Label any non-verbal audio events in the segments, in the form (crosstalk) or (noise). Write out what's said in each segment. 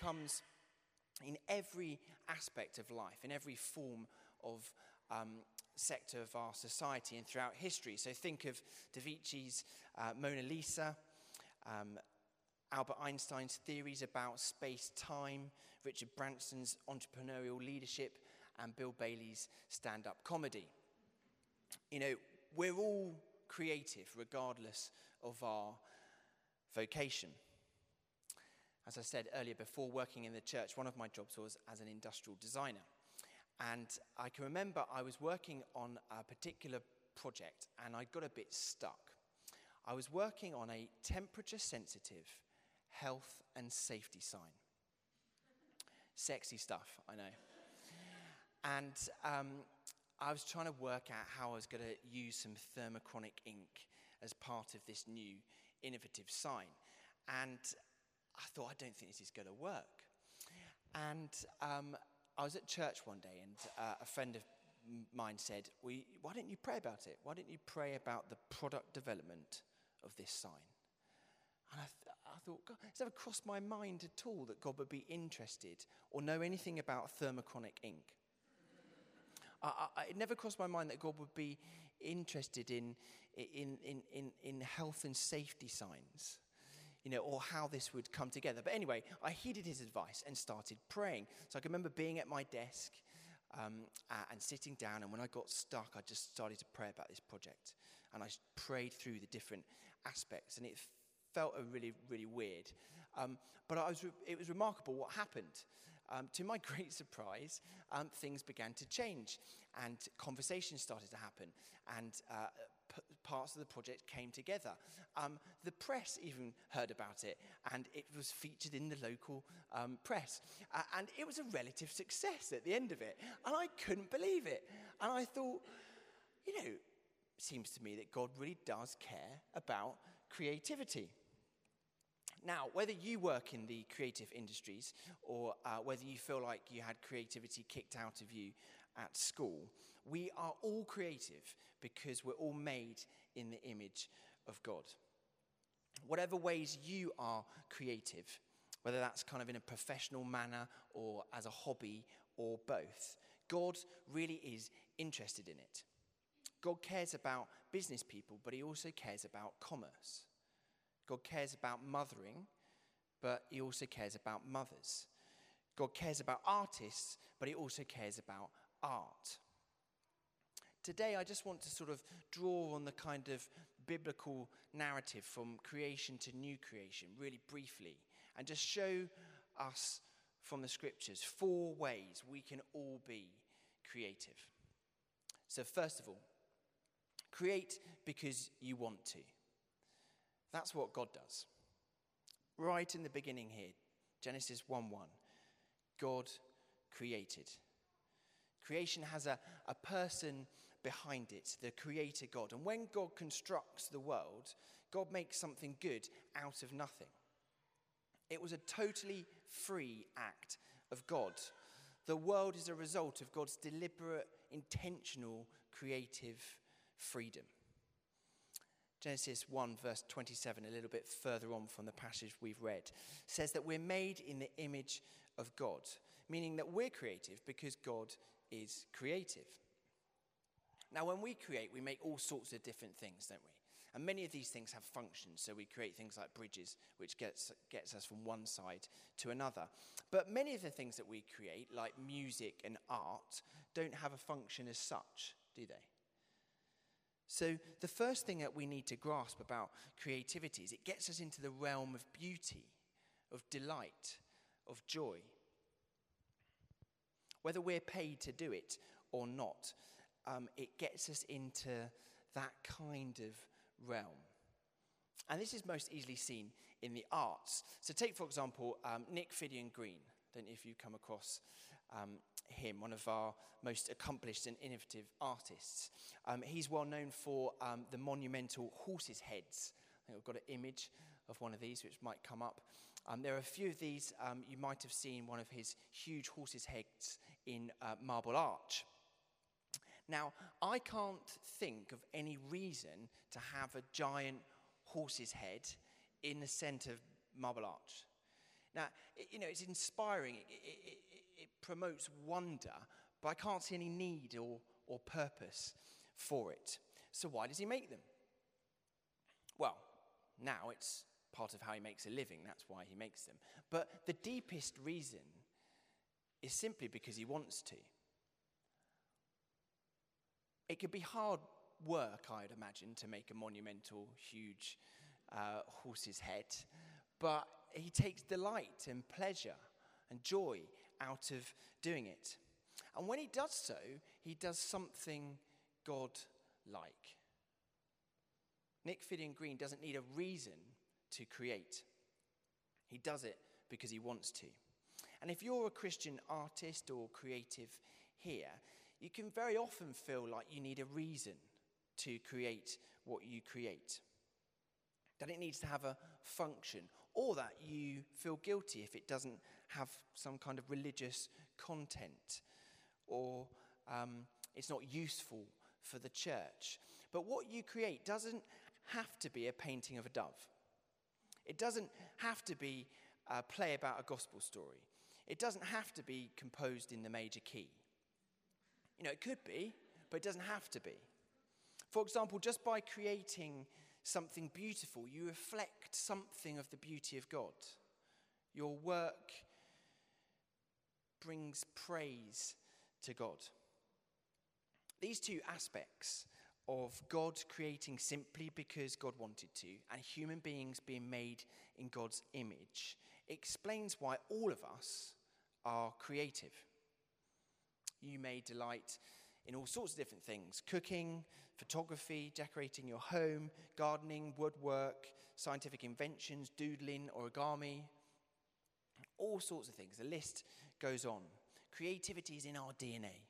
comes in every aspect of life, in every form of um, sector of our society and throughout history. So think of Da Vinci's uh, Mona Lisa, um, Albert Einstein's theories about space time, Richard Branson's entrepreneurial leadership, and Bill Bailey's stand up comedy. You know, we're all creative regardless of our vocation. As I said earlier, before working in the church, one of my jobs was as an industrial designer. And I can remember I was working on a particular project and I got a bit stuck. I was working on a temperature sensitive health and safety sign. Sexy stuff, I know. And um, I was trying to work out how I was going to use some thermochromic ink as part of this new innovative sign. And I thought, I don't think this is going to work. And um, I was at church one day, and uh, a friend of mine said, well, Why don't you pray about it? Why don't you pray about the product development of this sign? And I, th- I thought, God, it's never crossed my mind at all that God would be interested or know anything about thermochromic ink. I, I, it never crossed my mind that God would be interested in, in, in, in, in health and safety signs, you know, or how this would come together. But anyway, I heeded his advice and started praying. So I can remember being at my desk um, and sitting down, and when I got stuck, I just started to pray about this project. And I prayed through the different aspects, and it felt really, really weird. Um, but was re- it was remarkable what happened. Um, to my (laughs) great surprise, um, things began to change and conversations started to happen and uh, parts of the project came together. Um, the press even heard about it and it was featured in the local um, press. Uh, and it was a relative success at the end of it. And I couldn't believe it. And I thought, you know, it seems to me that God really does care about creativity. Now, whether you work in the creative industries or uh, whether you feel like you had creativity kicked out of you at school, we are all creative because we're all made in the image of God. Whatever ways you are creative, whether that's kind of in a professional manner or as a hobby or both, God really is interested in it. God cares about business people, but He also cares about commerce. God cares about mothering, but He also cares about mothers. God cares about artists, but He also cares about art. Today, I just want to sort of draw on the kind of biblical narrative from creation to new creation, really briefly, and just show us from the scriptures four ways we can all be creative. So, first of all, create because you want to. That's what God does. Right in the beginning here, Genesis 1 1, God created. Creation has a, a person behind it, the creator God. And when God constructs the world, God makes something good out of nothing. It was a totally free act of God. The world is a result of God's deliberate, intentional, creative freedom. Genesis 1, verse 27, a little bit further on from the passage we've read, says that we're made in the image of God, meaning that we're creative because God is creative. Now, when we create, we make all sorts of different things, don't we? And many of these things have functions. So we create things like bridges, which gets, gets us from one side to another. But many of the things that we create, like music and art, don't have a function as such, do they? So, the first thing that we need to grasp about creativity is it gets us into the realm of beauty, of delight, of joy. Whether we're paid to do it or not, um, it gets us into that kind of realm. And this is most easily seen in the arts. So, take, for example, um, Nick Fiddian Green. I don't know if you've come across um, him, one of our most accomplished and innovative artists. Um, he's well known for um, the monumental horses' heads. I think I've got an image of one of these which might come up. Um, there are a few of these. Um, you might have seen one of his huge horses' heads in uh, Marble Arch. Now, I can't think of any reason to have a giant horse's head in the centre of Marble Arch. Now, it, you know, it's inspiring, it, it, it, promotes wonder, but I can't see any need or, or purpose for it. So, why does he make them? Well, now it's part of how he makes a living, that's why he makes them. But the deepest reason is simply because he wants to. It could be hard work, I'd imagine, to make a monumental, huge uh, horse's head, but he takes delight and pleasure and joy out of doing it. And when he does so, he does something God like. Nick Fiddian Green doesn't need a reason to create, he does it because he wants to. And if you're a Christian artist or creative here, you can very often feel like you need a reason to create what you create. That it needs to have a function, or that you feel guilty if it doesn't have some kind of religious content, or um, it's not useful for the church. But what you create doesn't have to be a painting of a dove. It doesn't have to be a play about a gospel story. It doesn't have to be composed in the major key. You know, it could be, but it doesn't have to be. For example, just by creating something beautiful, you reflect something of the beauty of God. Your work brings praise to God. These two aspects of God creating simply because God wanted to and human beings being made in God's image explains why all of us are creative. You may delight in all sorts of different things cooking, photography, decorating your home, gardening, woodwork, scientific inventions, doodling, origami, all sorts of things. The list goes on. Creativity is in our DNA.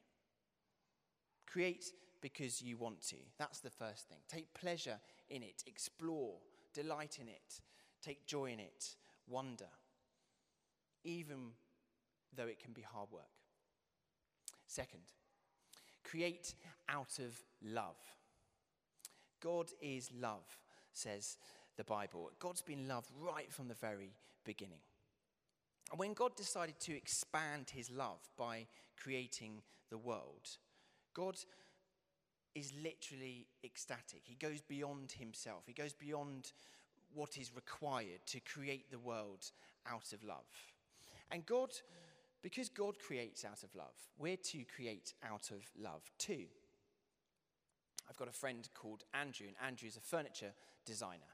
Create because you want to. That's the first thing. Take pleasure in it, explore, delight in it, take joy in it, wonder, even though it can be hard work. Second, create out of love. God is love, says the Bible. God's been love right from the very beginning. And when God decided to expand his love by creating the world, God is literally ecstatic. He goes beyond himself, he goes beyond what is required to create the world out of love. And God, because God creates out of love, we're to create out of love too. I've got a friend called Andrew, and Andrew is a furniture designer,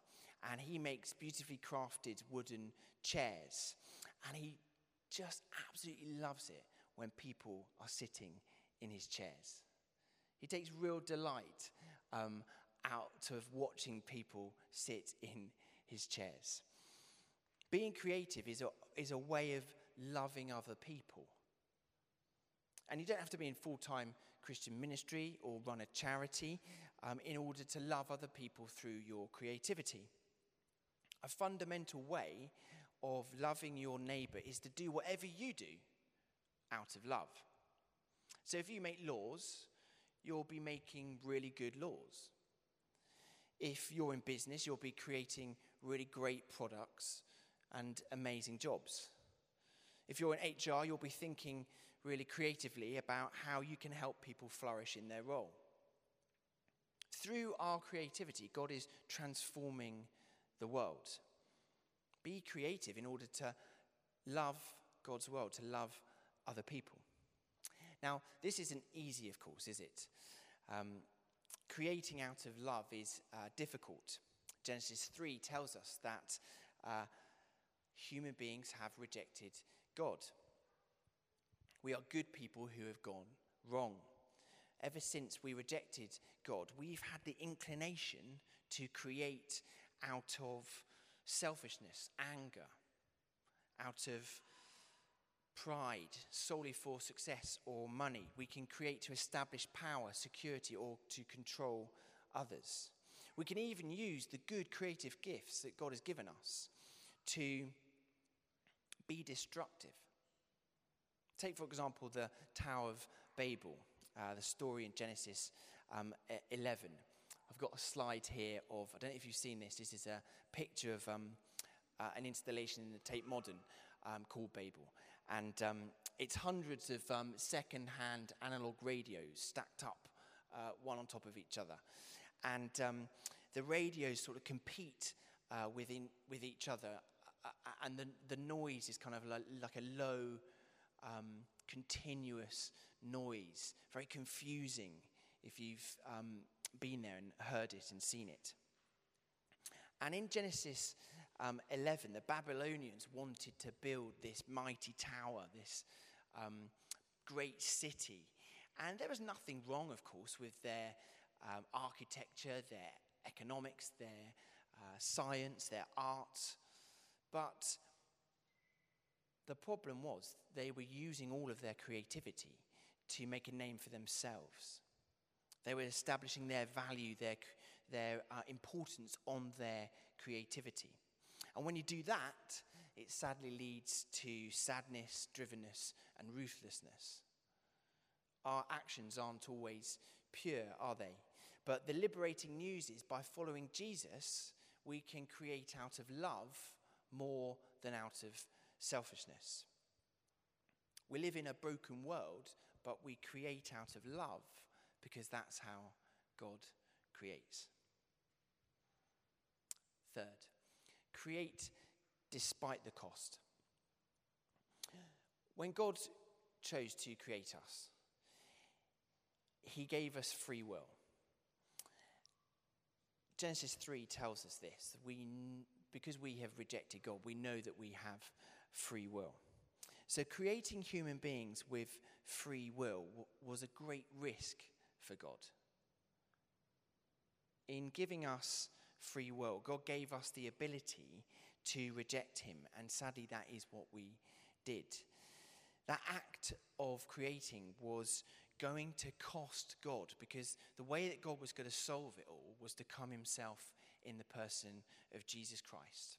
and he makes beautifully crafted wooden chairs. And he just absolutely loves it when people are sitting in his chairs. He takes real delight um, out of watching people sit in his chairs. Being creative is a, is a way of loving other people. And you don't have to be in full time Christian ministry or run a charity um, in order to love other people through your creativity. A fundamental way of loving your neighbor is to do whatever you do out of love. So if you make laws, you'll be making really good laws. If you're in business, you'll be creating really great products and amazing jobs. If you're in HR, you'll be thinking really creatively about how you can help people flourish in their role. Through our creativity, God is transforming the world. Be creative in order to love God's world, to love other people. Now, this isn't easy, of course, is it? Um, creating out of love is uh, difficult. Genesis 3 tells us that uh, human beings have rejected God. We are good people who have gone wrong. Ever since we rejected God, we've had the inclination to create out of selfishness, anger, out of pride solely for success or money. We can create to establish power, security, or to control others. We can even use the good creative gifts that God has given us to be destructive. Take, for example, the Tower of Babel, uh, the story in Genesis um, 11. I've got a slide here of, I don't know if you've seen this, this is a picture of um, uh, an installation in the Tate Modern um, called Babel. And um, it's hundreds of um, second hand analog radios stacked up, uh, one on top of each other. And um, the radios sort of compete uh, within, with each other, uh, uh, and the, the noise is kind of like, like a low, um, continuous noise, very confusing if you've um, been there and heard it and seen it. And in Genesis um, 11, the Babylonians wanted to build this mighty tower, this um, great city. And there was nothing wrong, of course, with their um, architecture, their economics, their uh, science, their art. But the problem was they were using all of their creativity to make a name for themselves. They were establishing their value, their, their uh, importance on their creativity. And when you do that, it sadly leads to sadness, drivenness, and ruthlessness. Our actions aren't always pure, are they? But the liberating news is by following Jesus, we can create out of love more than out of selfishness. We live in a broken world, but we create out of love because that's how God creates. Third, create despite the cost. When God chose to create us, He gave us free will. Genesis 3 tells us this. We, because we have rejected God, we know that we have free will. So, creating human beings with free will was a great risk for God. In giving us free will, God gave us the ability to reject Him, and sadly, that is what we did. That act of creating was going to cost God because the way that God was going to solve it all was to come Himself in the person of Jesus Christ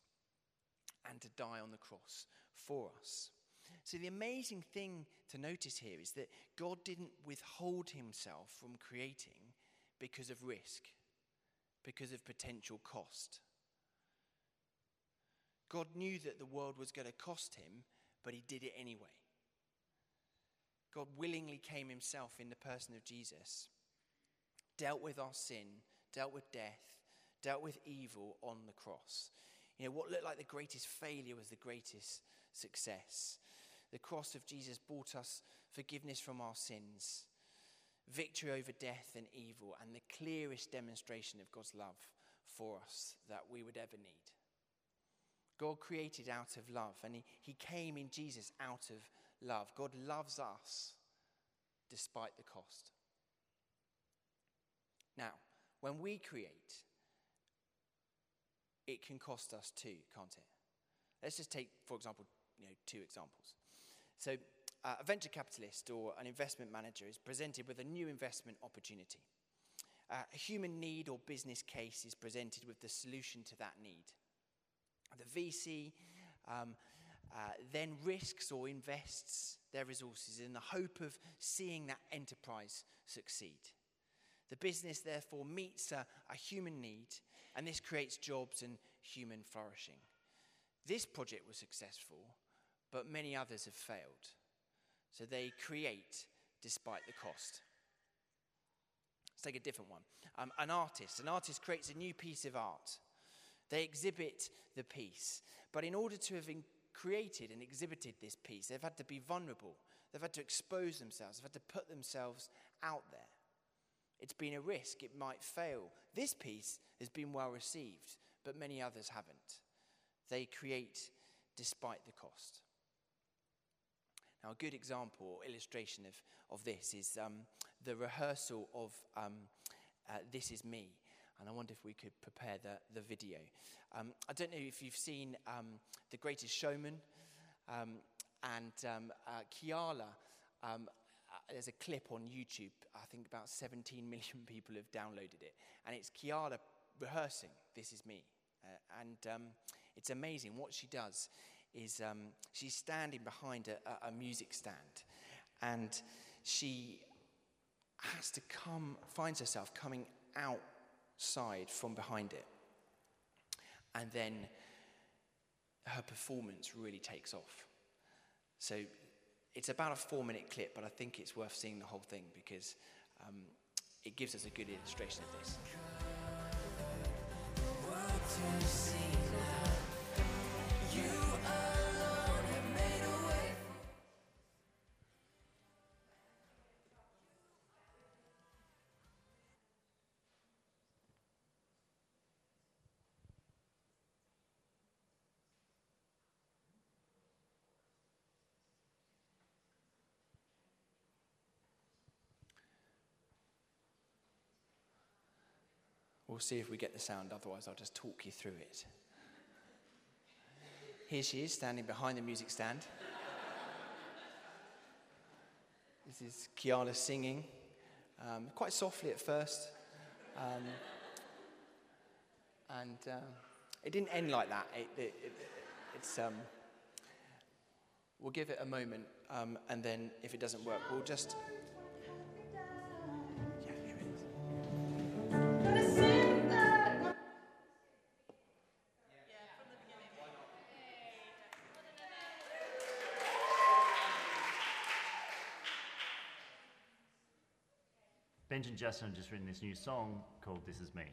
and to die on the cross for us. So, the amazing thing to notice here is that God didn't withhold himself from creating because of risk, because of potential cost. God knew that the world was going to cost him, but he did it anyway. God willingly came himself in the person of Jesus, dealt with our sin, dealt with death, dealt with evil on the cross. You know, what looked like the greatest failure was the greatest success. The cross of Jesus brought us forgiveness from our sins, victory over death and evil, and the clearest demonstration of God's love for us that we would ever need. God created out of love, and he, he came in Jesus out of love. God loves us despite the cost. Now, when we create, it can cost us too, can't it? Let's just take, for example, you know, two examples. So, uh, a venture capitalist or an investment manager is presented with a new investment opportunity. Uh, a human need or business case is presented with the solution to that need. The VC um, uh, then risks or invests their resources in the hope of seeing that enterprise succeed. The business, therefore, meets a, a human need, and this creates jobs and human flourishing. This project was successful but many others have failed. So they create despite the cost. Let's take a different one. Um, an artist. An artist creates a new piece of art. They exhibit the piece. But in order to have created and exhibited this piece, they've had to be vulnerable. They've had to expose themselves. They've had to put themselves out there. It's been a risk. It might fail. This piece has been well received, but many others haven't. They create despite the cost. Now, a good example or illustration of, of this is um, the rehearsal of um, uh, This Is Me. And I wonder if we could prepare the, the video. Um, I don't know if you've seen um, The Greatest Showman. Um, and um, uh, Keala, uh, there's a clip on YouTube. I think about 17 million (laughs) people have downloaded it. And it's Keala rehearsing This Is Me. Uh, and it's amazing what she does is um, she's standing behind a, a music stand and she has to come, finds herself coming outside from behind it. And then her performance really takes off. So it's about a four minute clip, but I think it's worth seeing the whole thing because um, it gives us a good illustration of this. We'll see if we get the sound, otherwise, I'll just talk you through it. Here she is, standing behind the music stand. this is Keala singing, um, quite softly at first. Um, and uh, it didn't end like that. It, it, it, it's, um, we'll give it a moment, um, and then if it doesn't work, we'll just. Benj and Justin had just written this new song called This Is Me.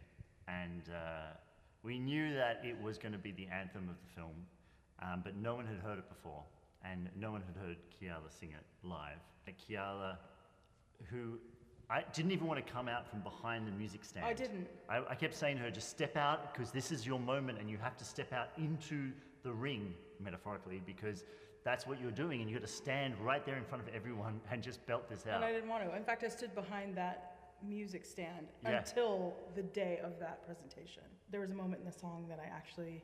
And uh, we knew that it was going to be the anthem of the film, um, but no one had heard it before. And no one had heard Keala sing it live. And Keala, who I didn't even want to come out from behind the music stand. I didn't. I, I kept saying to her, just step out because this is your moment and you have to step out into the ring, metaphorically, because that's what you're doing and you've got to stand right there in front of everyone (laughs) and just belt this out. And I didn't want to. In fact, I stood behind that music stand Yeah. until the day of that presentation. There was a moment in the song that I actually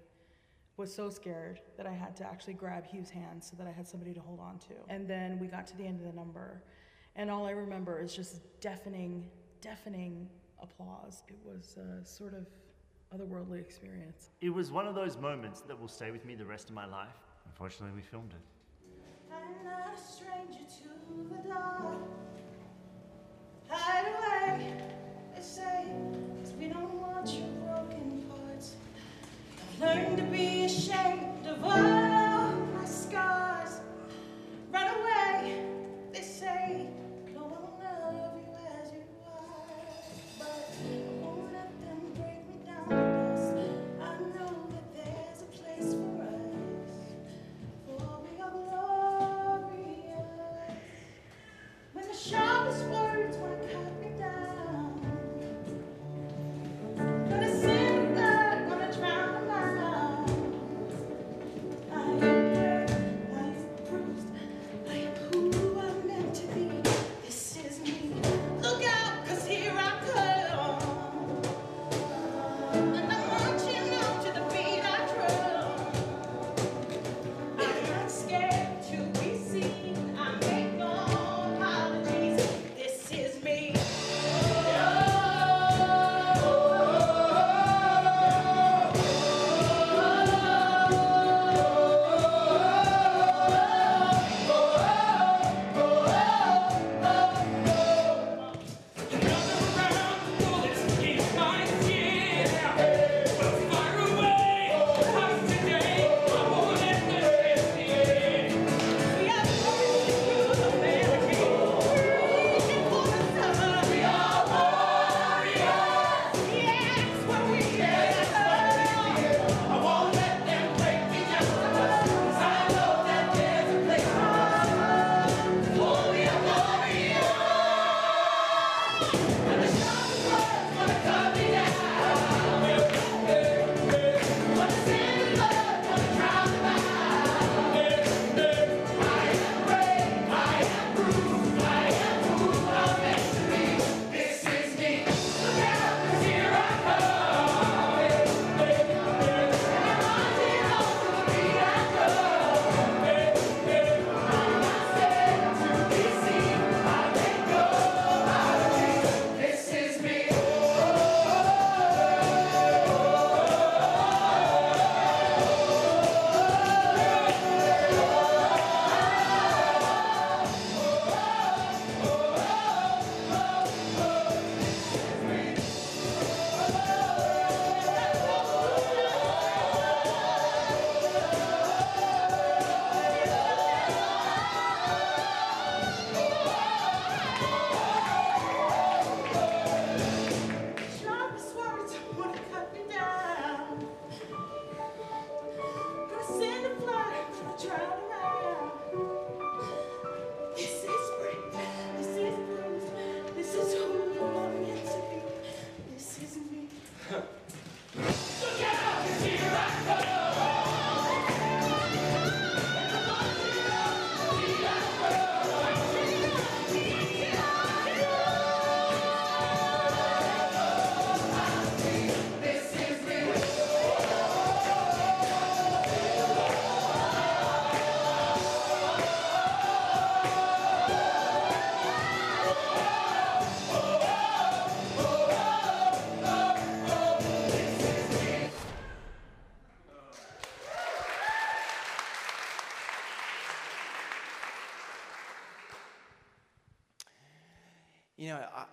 was so scared that I had to actually grab Hugh's hand so that I had somebody to hold on to. And then we got to the end of the number, and all I remember is just deafening, deafening applause. It was a sort of otherworldly experience. It was one of those moments that will stay with me the rest of my life. Unfortunately, we filmed it. Hide away, they we don't want your broken parts. I've learned to be ashamed of all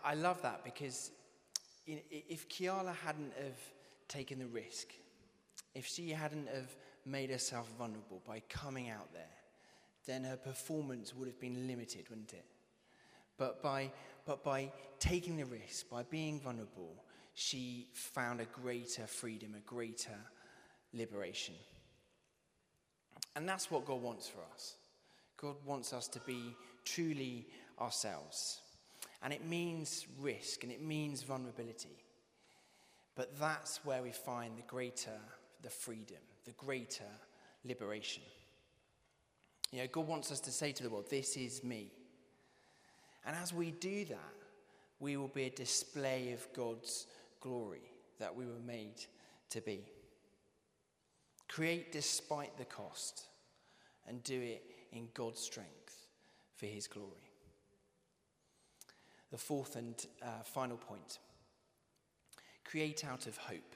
I, love that because if Keala hadn't have taken the risk, if she hadn't have made herself vulnerable by coming out there, then her performance would have been limited, wouldn't it? But by, but by taking the risk, by being vulnerable, she found a greater freedom, a greater liberation. And that's what God wants for us. God wants us to be truly ourselves. And it means risk and it means vulnerability. But that's where we find the greater the freedom, the greater liberation. You know, God wants us to say to the world, This is me. And as we do that, we will be a display of God's glory that we were made to be. Create despite the cost and do it in God's strength for his glory. The fourth and uh, final point create out of hope.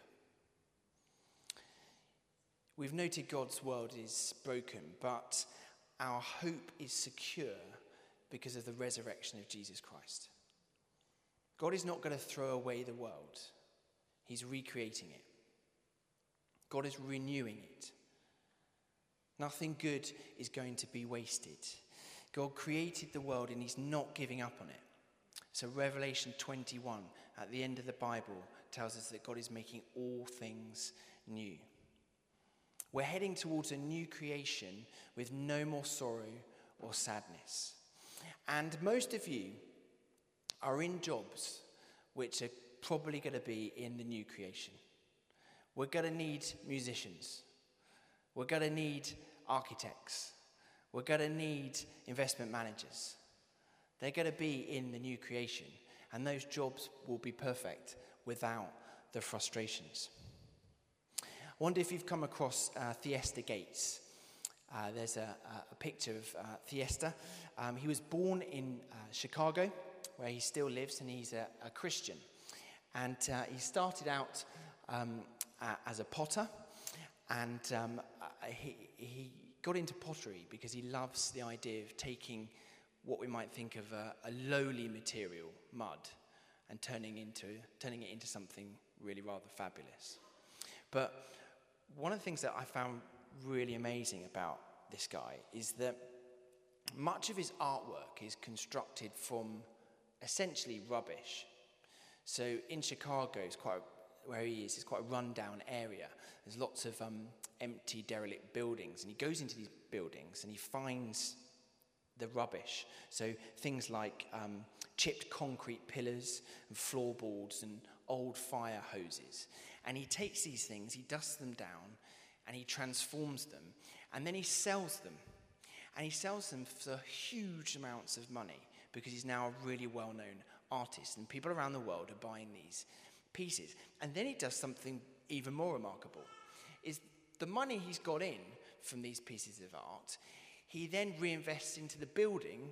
We've noted God's world is broken, but our hope is secure because of the resurrection of Jesus Christ. God is not going to throw away the world, He's recreating it. God is renewing it. Nothing good is going to be wasted. God created the world and He's not giving up on it. So, Revelation 21, at the end of the Bible, tells us that God is making all things new. We're heading towards a new creation with no more sorrow or sadness. And most of you are in jobs which are probably going to be in the new creation. We're going to need musicians. We're going to need architects. We're going to need investment managers. They're going to be in the new creation, and those jobs will be perfect without the frustrations. I wonder if you've come across uh, Gates. Uh, there's a, a, picture of uh. Um, he was born in uh, Chicago, where he still lives, and he's a, a Christian. And uh, he started out um, as a potter, and um, uh, he, he got into pottery because he loves the idea of taking what we might think of a, a lowly material, mud, and turning, into, turning it into something really rather fabulous. But one of the things that I found really amazing about this guy is that much of his artwork is constructed from essentially rubbish. So in Chicago, it's quite where he is, it's quite a rundown area. There's lots of um, empty, derelict buildings, and he goes into these buildings and he finds the rubbish. So things like um, chipped concrete pillars and floorboards and old fire hoses. And he takes these things, he dusts them down, and he transforms them, and then he sells them. And he sells them for huge amounts of money because he's now a really well known artist, and people around the world are buying these pieces. And then he does something even more remarkable is the money he's got in from these pieces of art, he then reinvests into the building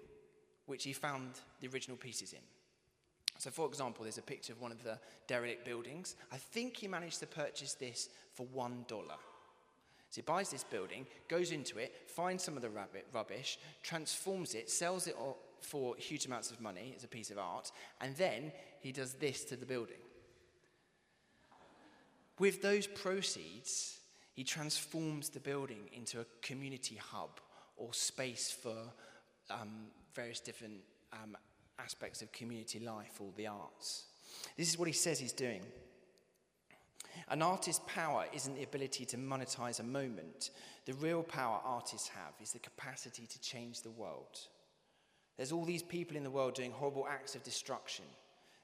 which he found the original pieces in. So, for example, there's a picture of one of the derelict buildings. I think he managed to purchase this for $1. So he buys this building, goes into it, finds some of the rabbit, rubbish, transforms it, sells it for huge amounts of money as a piece of art, and then he does this to the building. With those proceeds, he transforms the building into a community hub or space for um, various different um, aspects of community life or the arts. This is what he says he's doing. An artist's power isn't the ability to monetize a moment. The real power artists have is the capacity to change the world. There's all these people in the world doing horrible acts of destruction,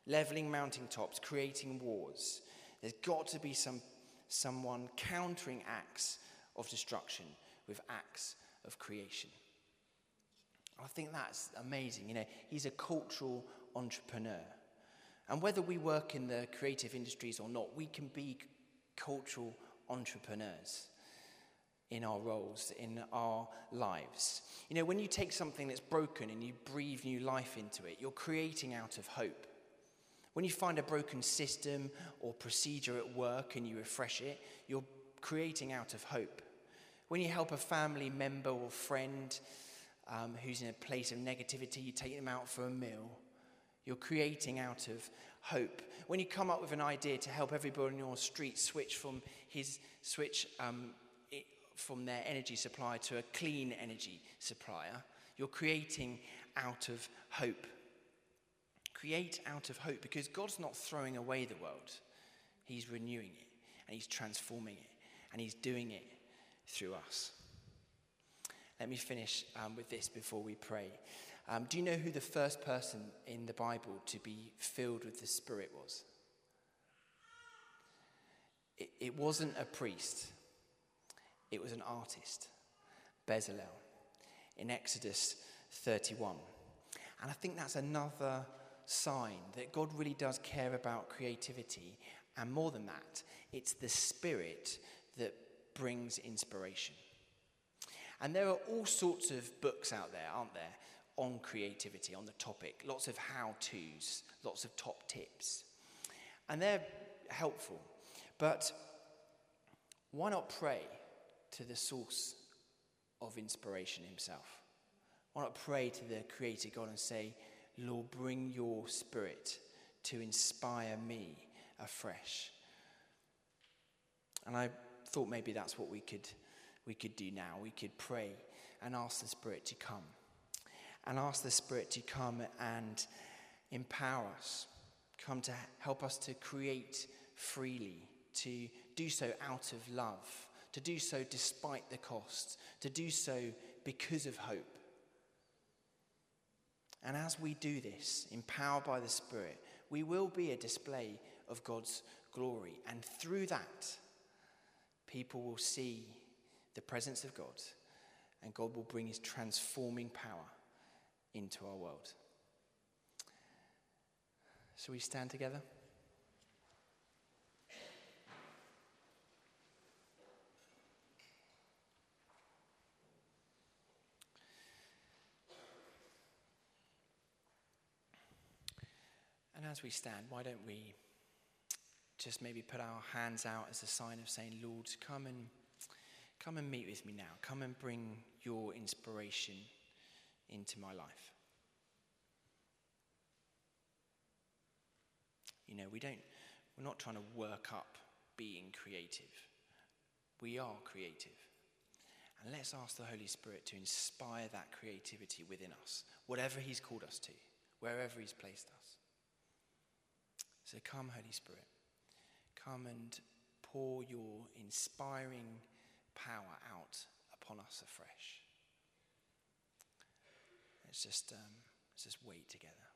leveling mountaintops, creating wars. There's got to be some, someone countering acts of destruction with acts of creation. I think that's amazing. You know, he's a cultural entrepreneur. And whether we work in the creative industries or not, we can be cultural entrepreneurs in our roles, in our lives. You know, when you take something that's broken and you breathe new life into it, you're creating out of hope. When you find a broken system or procedure at work and you refresh it, you're creating out of hope. When you help a family member or friend um, who's in a place of negativity, you take them out for a meal, You're creating out of hope. When you come up with an idea to help everybody on your street switch from his switch um, it, from their energy supplier to a clean energy supplier, you're creating out of hope. Create out of hope because God's not throwing away the world. He's renewing it and he's transforming it and he's doing it through us. Let me finish um, with this before we pray. Um, do you know who the first person in the Bible to be filled with the Spirit was? It, it wasn't a priest, it was an artist, Bezalel, in Exodus 31. And I think that's another sign that God really does care about creativity. And more than that, it's the Spirit that brings inspiration. And there are all sorts of books out there, aren't there, on creativity, on the topic. Lots of how to's, lots of top tips. And they're helpful. But why not pray to the source of inspiration himself? Why not pray to the Creator God and say, Lord, bring your spirit to inspire me afresh? And I thought maybe that's what we could, we could do now. We could pray and ask the Spirit to come and ask the Spirit to come and empower us, come to help us to create freely, to do so out of love, to do so despite the cost, to do so because of hope. And as we do this, empowered by the Spirit, we will be a display of God's glory. And through that, people will see the presence of God, and God will bring his transforming power into our world. Shall we stand together? And as we stand, why don't we just maybe put our hands out as a sign of saying, Lord, come and come and meet with me now. Come and bring your inspiration into my life. You know, we don't, we're not trying to work up being creative. We are creative. And let's ask the Holy Spirit to inspire that creativity within us, whatever He's called us to, wherever He's placed us. So come, Holy Spirit. Come and pour your inspiring power out upon us afresh. Let's just, um, let's just wait together.